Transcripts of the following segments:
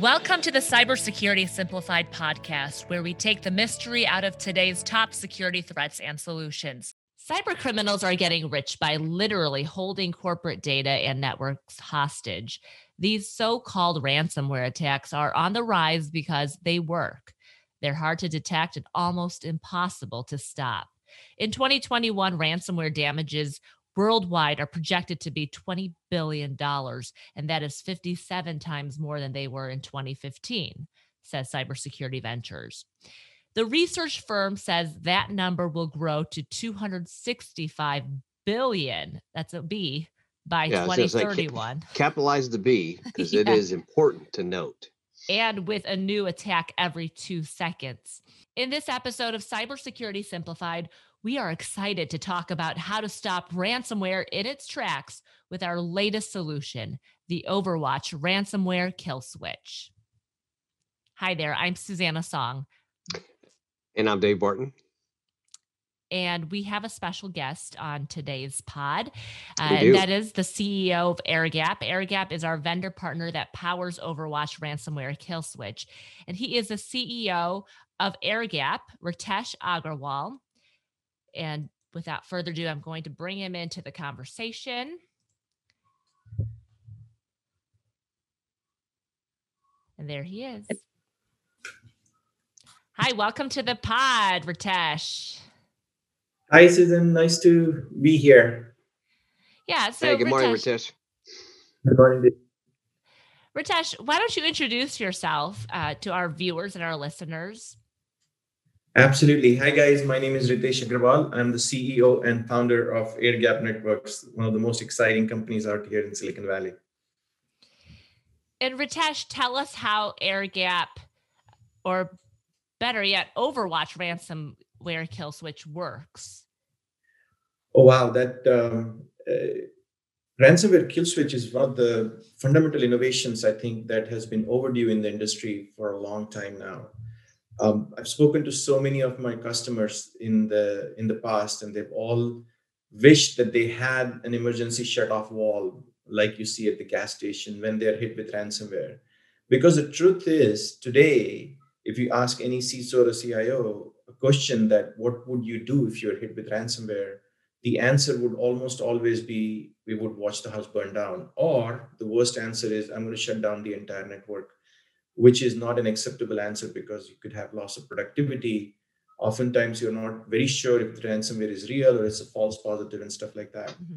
Welcome to the Cybersecurity Simplified podcast, where we take the mystery out of today's top security threats and solutions. Cyber criminals are getting rich by literally holding corporate data and networks hostage. These so called ransomware attacks are on the rise because they work. They're hard to detect and almost impossible to stop. In 2021, ransomware damages worldwide are projected to be $20 billion, and that is 57 times more than they were in 2015, says Cybersecurity Ventures. The research firm says that number will grow to 265 billion. That's a B by yeah, 2031. capitalize the B because yeah. it is important to note. And with a new attack every two seconds. In this episode of Cybersecurity Simplified, we are excited to talk about how to stop ransomware in its tracks with our latest solution, the Overwatch ransomware kill switch. Hi there, I'm Susanna Song. And I'm Dave Barton. And we have a special guest on today's pod. Uh, and that is the CEO of AirGap. AirGap is our vendor partner that powers Overwatch ransomware kill switch. And he is the CEO of AirGap, Ritesh Agrawal. And without further ado, I'm going to bring him into the conversation. And there he is. Hi, welcome to the pod, Ritesh. Hi, Susan. Nice to be here. Yeah. So, hey, good Ritesh, morning, Ritesh. Good morning. Ritesh, why don't you introduce yourself uh, to our viewers and our listeners? Absolutely. Hi, guys. My name is Ritesh Agrawal. I'm the CEO and founder of AirGap Networks, one of the most exciting companies out here in Silicon Valley. And Ritesh, tell us how AirGap, or better yet, Overwatch ransomware kill switch works. Oh, wow. That um, uh, ransomware kill switch is one of the fundamental innovations, I think, that has been overdue in the industry for a long time now um, I've spoken to so many of my customers in the in the past, and they've all wished that they had an emergency shut-off wall like you see at the gas station when they're hit with ransomware. Because the truth is, today, if you ask any CISO or CIO a question that what would you do if you're hit with ransomware, the answer would almost always be we would watch the house burn down. Or the worst answer is I'm going to shut down the entire network which is not an acceptable answer because you could have loss of productivity. Oftentimes, you're not very sure if the ransomware is real or it's a false positive and stuff like that. Mm-hmm.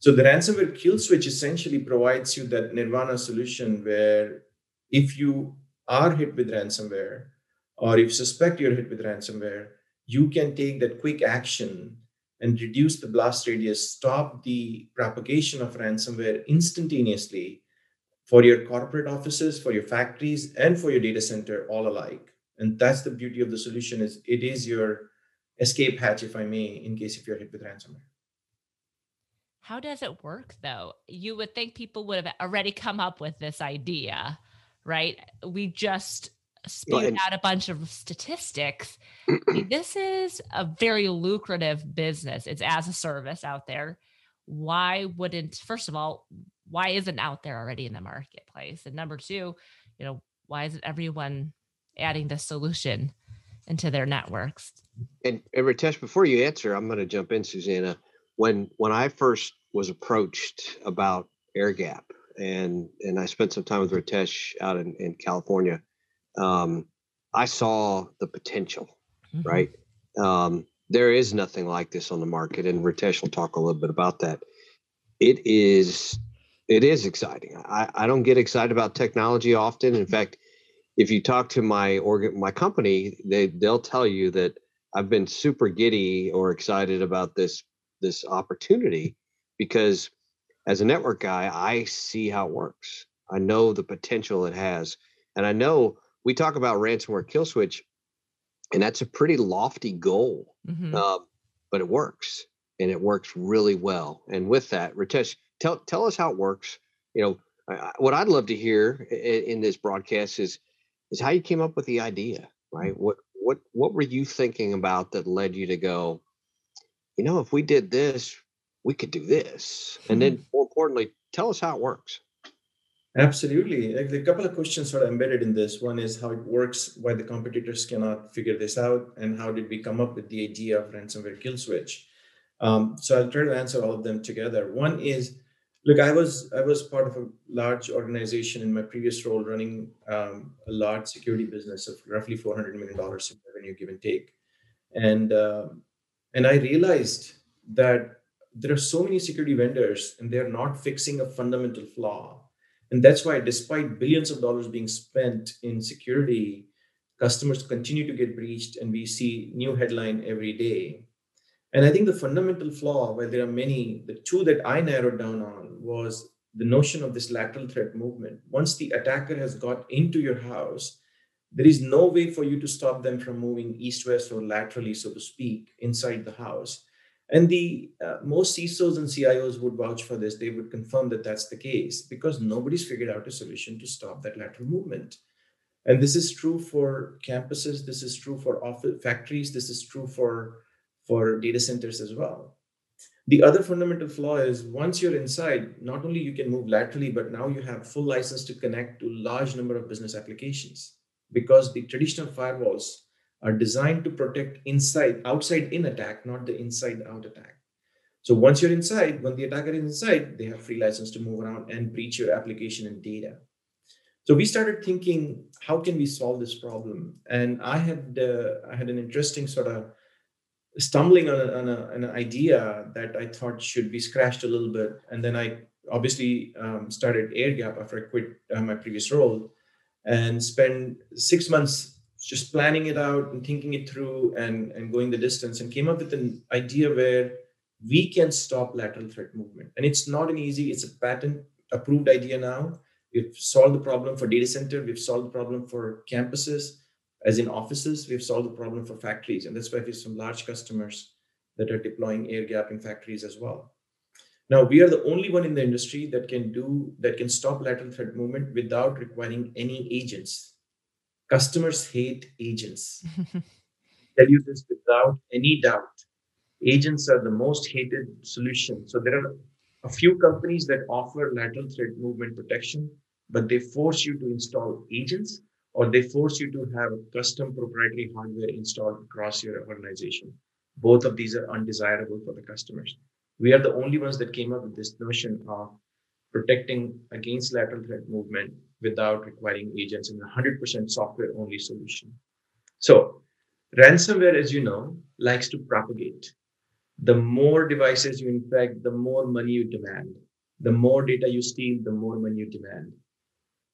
So, the ransomware kill switch essentially provides you that nirvana solution where if you are hit with ransomware or if you suspect you're hit with ransomware, you can take that quick action and reduce the blast radius, stop the propagation of ransomware instantaneously for your corporate offices, for your factories, and for your data center all alike. And that's the beauty of the solution is it is your escape hatch, if I may, in case if you're hit with ransomware. How does it work though? You would think people would have already come up with this idea, right? We just spewed yeah, out a bunch of statistics. this is a very lucrative business. It's as a service out there. Why wouldn't, first of all, why isn't out there already in the marketplace? And number two, you know, why isn't everyone adding this solution into their networks? And, and Ritesh, before you answer, I'm going to jump in, Susanna. When when I first was approached about AirGap, and and I spent some time with Ritesh out in, in California, um, I saw the potential, mm-hmm. right? Um, there is nothing like this on the market, and Ritesh will talk a little bit about that. It is it is exciting. I, I don't get excited about technology often. In fact, if you talk to my organ my company, they they'll tell you that I've been super giddy or excited about this this opportunity because as a network guy, I see how it works. I know the potential it has. And I know we talk about ransomware kill switch, and that's a pretty lofty goal, mm-hmm. uh, but it works and it works really well. And with that, Ritesh, tell tell us how it works. You know, I, what I'd love to hear in, in, this broadcast is is how you came up with the idea, right? Mm. What what what were you thinking about that led you to go? You know, if we did this, we could do this, and then mm-hmm. more importantly, tell us how it works. Absolutely. Like, a couple of questions are embedded in this. One is how it works, why the competitors cannot figure this out, and how did we come up with the idea of ransomware kill switch? Um, so I'll try to answer all of them together. One is, look, I was I was part of a large organization in my previous role, running um, a large security business of roughly four hundred million dollars in revenue, give and take, and uh, and I realized that there are so many security vendors, and they're not fixing a fundamental flaw and that's why, despite billions of dollars being spent in security, customers continue to get breached, and we see new headline every day. And I think the fundamental flaw, where there are many, the two that I narrowed down on was the notion of this lateral threat movement. Once the attacker has got into your house, there is no way for you to stop them from moving east west or laterally, so to speak, inside the house. And the uh, most CISOs and CIOs would vouch for this. They would confirm that that's the case because nobody's figured out a solution to stop that lateral movement. And this is true for campuses. This is true for office factories. This is true for for data centers as well. The other fundamental flaw is once you're inside, not only you can move laterally, but now you have full license to connect to large number of business applications because the traditional firewalls are designed to protect inside, outside in attack, not the inside out attack. So once you're inside, when the attacker is inside, they have free license to move around and breach your application and data. So we started thinking, how can we solve this problem? And I had uh, I had an interesting sort of stumbling on, a, on an idea that I thought should be scratched a little bit, and then I obviously um, started AirGap after I quit uh, my previous role, and spent six months just planning it out and thinking it through and, and going the distance and came up with an idea where we can stop lateral threat movement. And it's not an easy, it's a patent approved idea now. We've solved the problem for data center, we've solved the problem for campuses, as in offices, we've solved the problem for factories. And that's why we have some large customers that are deploying air gap in factories as well. Now we are the only one in the industry that can do that can stop lateral threat movement without requiring any agents Customers hate agents. Tell you this without any doubt. Agents are the most hated solution. So there are a few companies that offer lateral threat movement protection, but they force you to install agents or they force you to have custom proprietary hardware installed across your organization. Both of these are undesirable for the customers. We are the only ones that came up with this notion of protecting against lateral threat movement without requiring agents in a 100% software only solution. So, ransomware, as you know, likes to propagate. The more devices you infect, the more money you demand. The more data you steal, the more money you demand.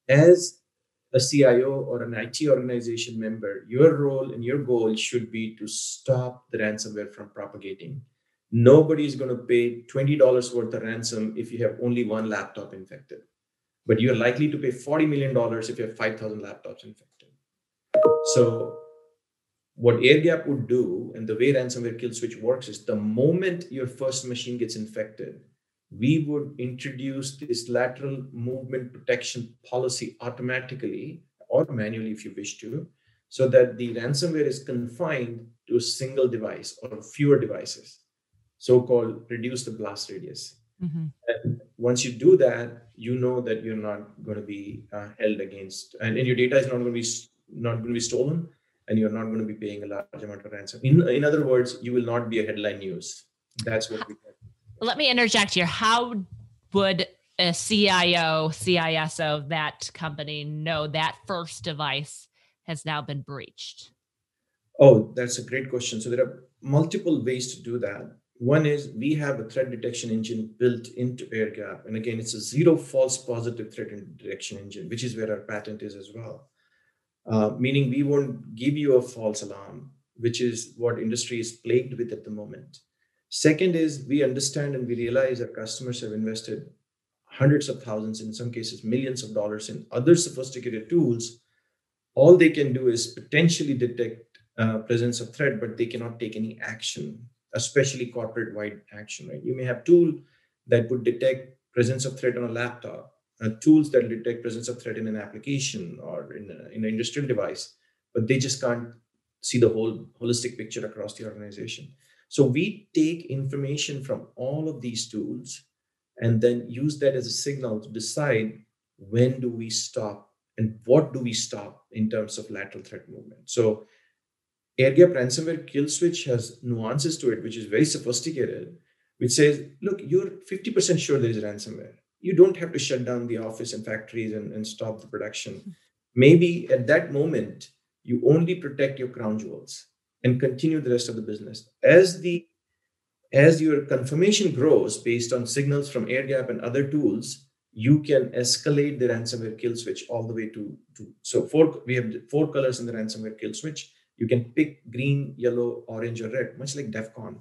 As a CIO or an IT organization member, your role and your goal should be to stop the ransomware from propagating. Nobody is going to pay $20 worth of ransom if you have only one laptop infected but you're likely to pay $40 million if you have 5,000 laptops infected. So, what AirGap would do, and the way ransomware kill switch works, is the moment your first machine gets infected, we would introduce this lateral movement protection policy automatically or manually if you wish to, so that the ransomware is confined to a single device or fewer devices, so called reduce the blast radius. Mm-hmm. And once you do that, you know that you're not going to be uh, held against, and, and, your data is not going to be not going to be stolen, and you're not going to be paying a large amount of ransom. In in other words, you will not be a headline news. That's what we. Let me interject here. How would a CIO, CISO that company know that first device has now been breached? Oh, that's a great question. So there are multiple ways to do that. One is we have a threat detection engine built into AirGap. And again, it's a zero false positive threat detection engine, which is where our patent is as well. Uh, meaning we won't give you a false alarm, which is what industry is plagued with at the moment. Second is we understand and we realize that customers have invested hundreds of thousands, in some cases millions of dollars in other sophisticated tools. All they can do is potentially detect uh, presence of threat, but they cannot take any action especially corporate wide action, right? You may have tool that would detect presence of threat on a laptop, uh, tools that detect presence of threat in an application or in, a, in an industrial device, but they just can't see the whole holistic picture across the organization. So we take information from all of these tools and then use that as a signal to decide when do we stop and what do we stop in terms of lateral threat movement. So air gap ransomware kill switch has nuances to it, which is very sophisticated, which says, look, you're 50% sure there is ransomware. You don't have to shut down the office and factories and, and stop the production. Maybe at that moment, you only protect your crown jewels and continue the rest of the business. As the as your confirmation grows based on signals from air gap and other tools, you can escalate the ransomware kill switch all the way to, to so four we have four colors in the ransomware kill switch. You can pick green yellow orange or red much like defcon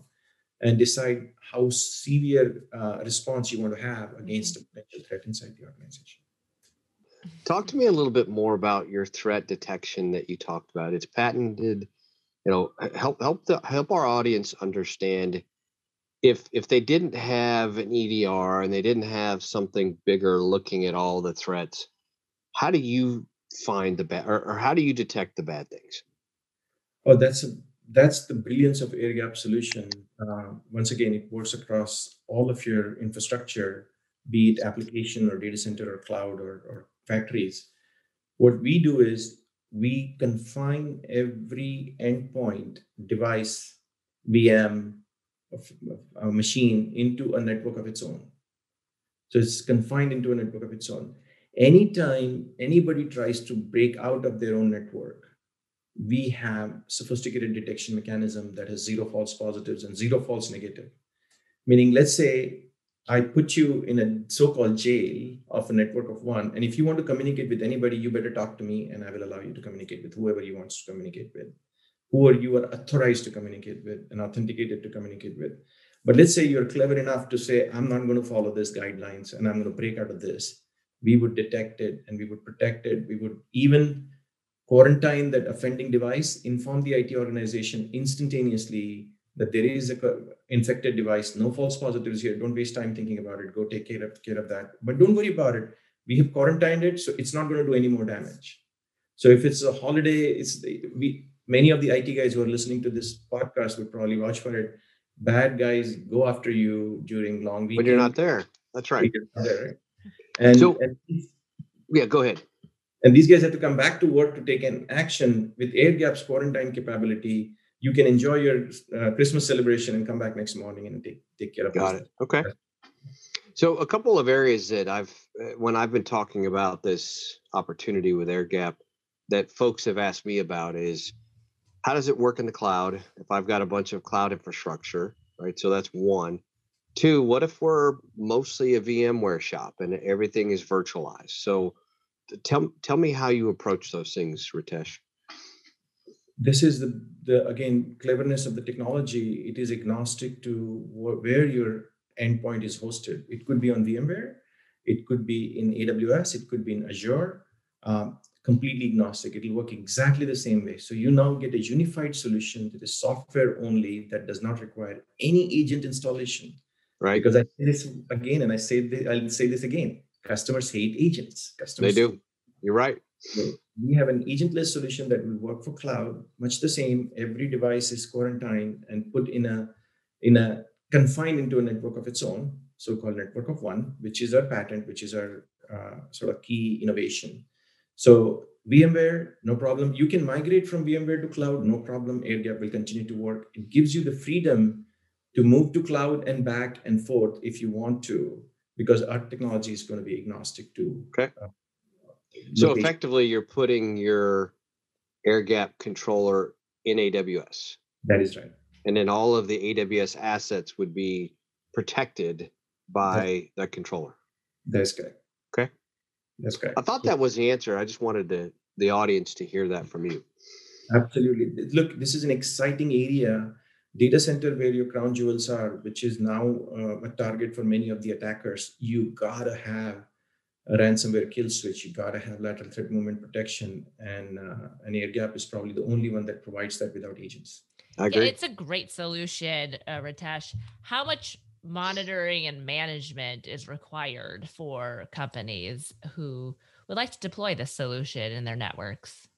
and decide how severe uh, response you want to have against a potential threat inside the organization. Talk to me a little bit more about your threat detection that you talked about. It's patented you know help help the help our audience understand if if they didn't have an EDR and they didn't have something bigger looking at all the threats, how do you find the bad or, or how do you detect the bad things? Oh, that's a, that's the brilliance of air gap solution. Uh, once again, it works across all of your infrastructure, be it application or data center or cloud or, or factories. What we do is we confine every endpoint, device, VM, a machine into a network of its own. So it's confined into a network of its own. Anytime anybody tries to break out of their own network, we have sophisticated detection mechanism that has zero false positives and zero false negative. Meaning, let's say I put you in a so-called jail of a network of one, and if you want to communicate with anybody, you better talk to me, and I will allow you to communicate with whoever you want to communicate with who are you are authorized to communicate with and authenticated to communicate with. But let's say you're clever enough to say, I'm not going to follow these guidelines and I'm going to break out of this. We would detect it and we would protect it. We would even quarantine that offending device, inform the IT organization instantaneously that there is a infected device, no false positives here. Don't waste time thinking about it. Go take care of, care of that. But don't worry about it. We have quarantined it, so it's not going to do any more damage. So if it's a holiday, it's we many of the IT guys who are listening to this podcast would probably watch for it. Bad guys go after you during long weekends. When you're not there. That's right. There, right? And, so, and yeah, go ahead. And these guys have to come back to work to take an action with air gaps quarantine capability. You can enjoy your uh, Christmas celebration and come back next morning and take take care of. Got it. Okay. So a couple of areas that I've uh, when I've been talking about this opportunity with air gap that folks have asked me about is how does it work in the cloud if I've got a bunch of cloud infrastructure, right? So that's one. Two, what if we're mostly a VMware shop and everything is virtualized? So tell tell me how you approach those things, Ritesh. This is the, the again cleverness of the technology. It is agnostic to where your endpoint is hosted. It could be on VMware, it could be in AWS, it could be in Azure. Um, completely agnostic. It'll work exactly the same way. So you now get a unified solution that is software only that does not require any agent installation. Right. Because I say this again, and I say this, I'll say this again. Customers hate agents. Customers they do. You're right. We have an agentless solution that will work for cloud, much the same. Every device is quarantined and put in a in a confined into a network of its own, so-called network of one, which is our patent, which is our uh, sort of key innovation so VMware, no problem. You can migrate from VMware to cloud, no problem. AirGap will continue to work. It gives you the freedom to move to cloud and back and forth if you want to, because our technology is going to be agnostic to. Okay. Uh, so effectively, you're putting your air gap controller in AWS. That is right. And then all of the AWS assets would be protected by that controller. That's correct. Okay. That's correct. I thought that was the answer. I just wanted the the audience to hear that from you. Absolutely. Look, this is an exciting area, data center where your crown jewels are, which is now uh, a target for many of the attackers. You gotta have a ransomware kill switch. You gotta have lateral threat movement protection, and uh, an air gap is probably the only one that provides that without agents. I agree. Yeah, it's a great solution, uh, Ritesh. How much monitoring and management is required for companies who would like to deploy this solution in their networks?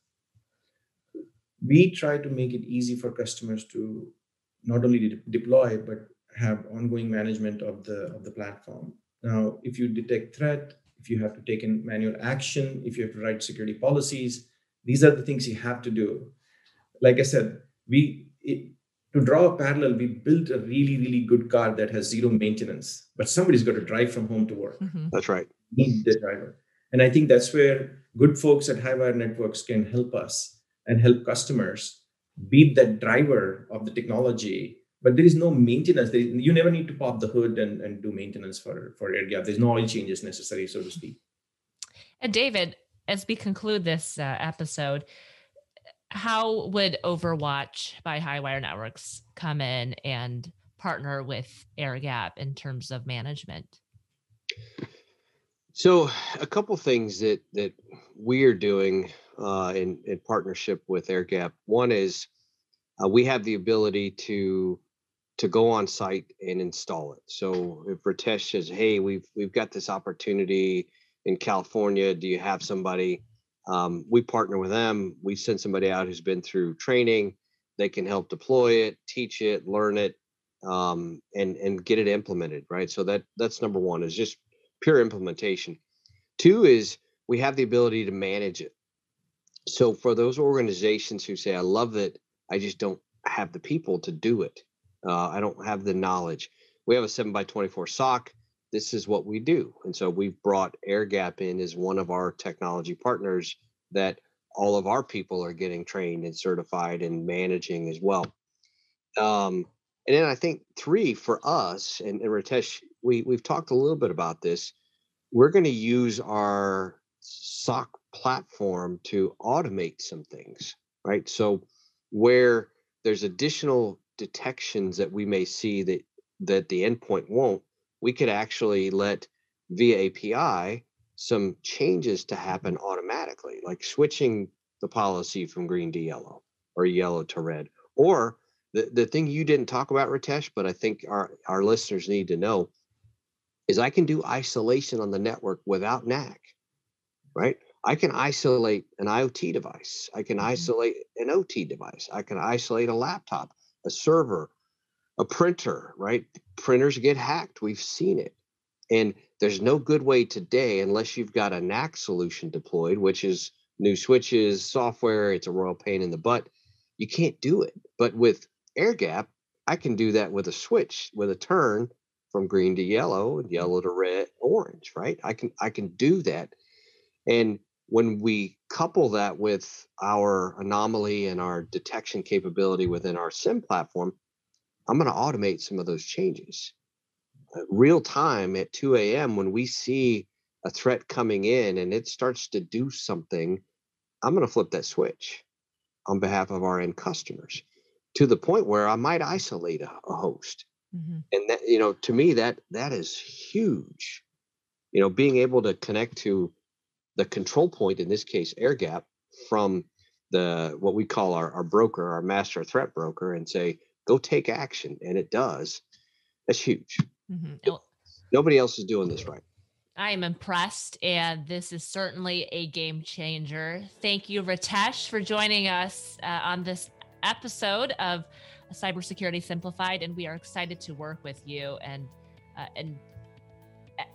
We try to make it easy for customers to not only de- deploy but have ongoing management of the of the platform. Now, if you detect threat, if you have to take in manual action, if you have to write security policies, these are the things you have to do. Like I said, we it, to draw a parallel, we built a really, really good car that has zero maintenance, but somebody's got to drive from home to work. Mm-hmm. That's right. Need the driver. And I think that's where good folks at Highwire Networks can help us and help customers beat that driver of the technology. But there is no maintenance. There, you never need to pop the hood and, and do maintenance for, for air gap. There's no oil changes necessary, so to speak. And David, as we conclude this uh, episode, how would Overwatch by Highwire Networks come in and partner with AirGap in terms of management? So, a couple things that that we're doing uh, in in partnership with AirGap. One is uh, we have the ability to to go on site and install it. So, if Ritesh says, "Hey, we've we've got this opportunity in California. Do you have somebody?" Um, we partner with them. We send somebody out who's been through training. They can help deploy it, teach it, learn it, um, and and get it implemented. Right. So that that's number one is just pure implementation. Two is we have the ability to manage it. So for those organizations who say, "I love it," I just don't have the people to do it. Uh, I don't have the knowledge. We have a seven by twenty-four SOC this is what we do. And so we've brought AirGap in as one of our technology partners that all of our people are getting trained and certified and managing as well. Um, and then I think three for us, and, and Ritesh, we, we've talked a little bit about this. We're going to use our SOC platform to automate some things, right? So where there's additional detections that we may see that that the endpoint won't, we could actually let via API some changes to happen automatically, like switching the policy from green to yellow or yellow to red. Or the, the thing you didn't talk about, Ritesh, but I think our, our listeners need to know is I can do isolation on the network without NAC, right? I can isolate an IoT device. I can mm-hmm. isolate an OT device. I can isolate a laptop, a server, a printer, right? Printers get hacked. We've seen it. And there's no good way today, unless you've got a NAC solution deployed, which is new switches, software, it's a royal pain in the butt. You can't do it. But with air gap, I can do that with a switch, with a turn from green to yellow and yellow to red, orange, right? I can I can do that. And when we couple that with our anomaly and our detection capability within our SIEM platform, I'm going to automate some of those changes. Uh, real time at 2 a.m., when we see a threat coming in and it starts to do something, I'm going to flip that switch on behalf of our end customers to the point where I might isolate a, a host. Mm-hmm. And that, you know, to me, that that is huge. You know, being able to connect to the control point, in this case, air gap, from the what we call our, our broker, our master threat broker, and say, go take action and it does that's huge mm-hmm. nobody else is doing this right I am impressed, and this is certainly a game changer. Thank you, Ritesh, for joining us uh, on this episode of Cybersecurity Simplified, and we are excited to work with you and uh, and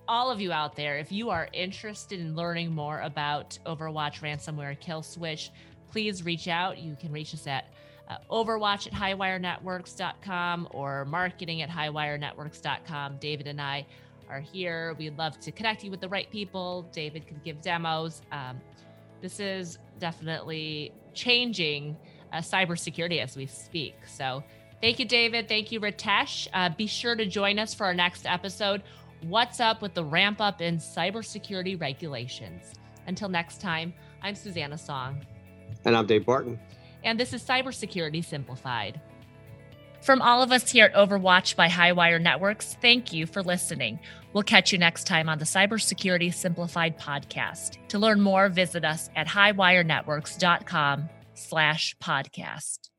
all of you out there. If you are interested in learning more about Overwatch ransomware kill switch, please reach out. You can reach us at uh, Overwatch at highwirenetworks.com or marketing at highwirenetworks.com. David and I are here. We'd love to connect you with the right people. David can give demos. Um, this is definitely changing uh, cybersecurity as we speak. So, thank you, David. Thank you, Ritesh. Uh, be sure to join us for our next episode. What's up with the ramp up in cybersecurity regulations? Until next time, I'm Susanna Song. And I'm Dave Barton and this is Cybersecurity Simplified. From all of us here at Overwatch by Highwire Networks, thank you for listening. We'll catch you next time on the Cybersecurity Simplified podcast. To learn more, visit us at highwirenetworks.com slash podcast.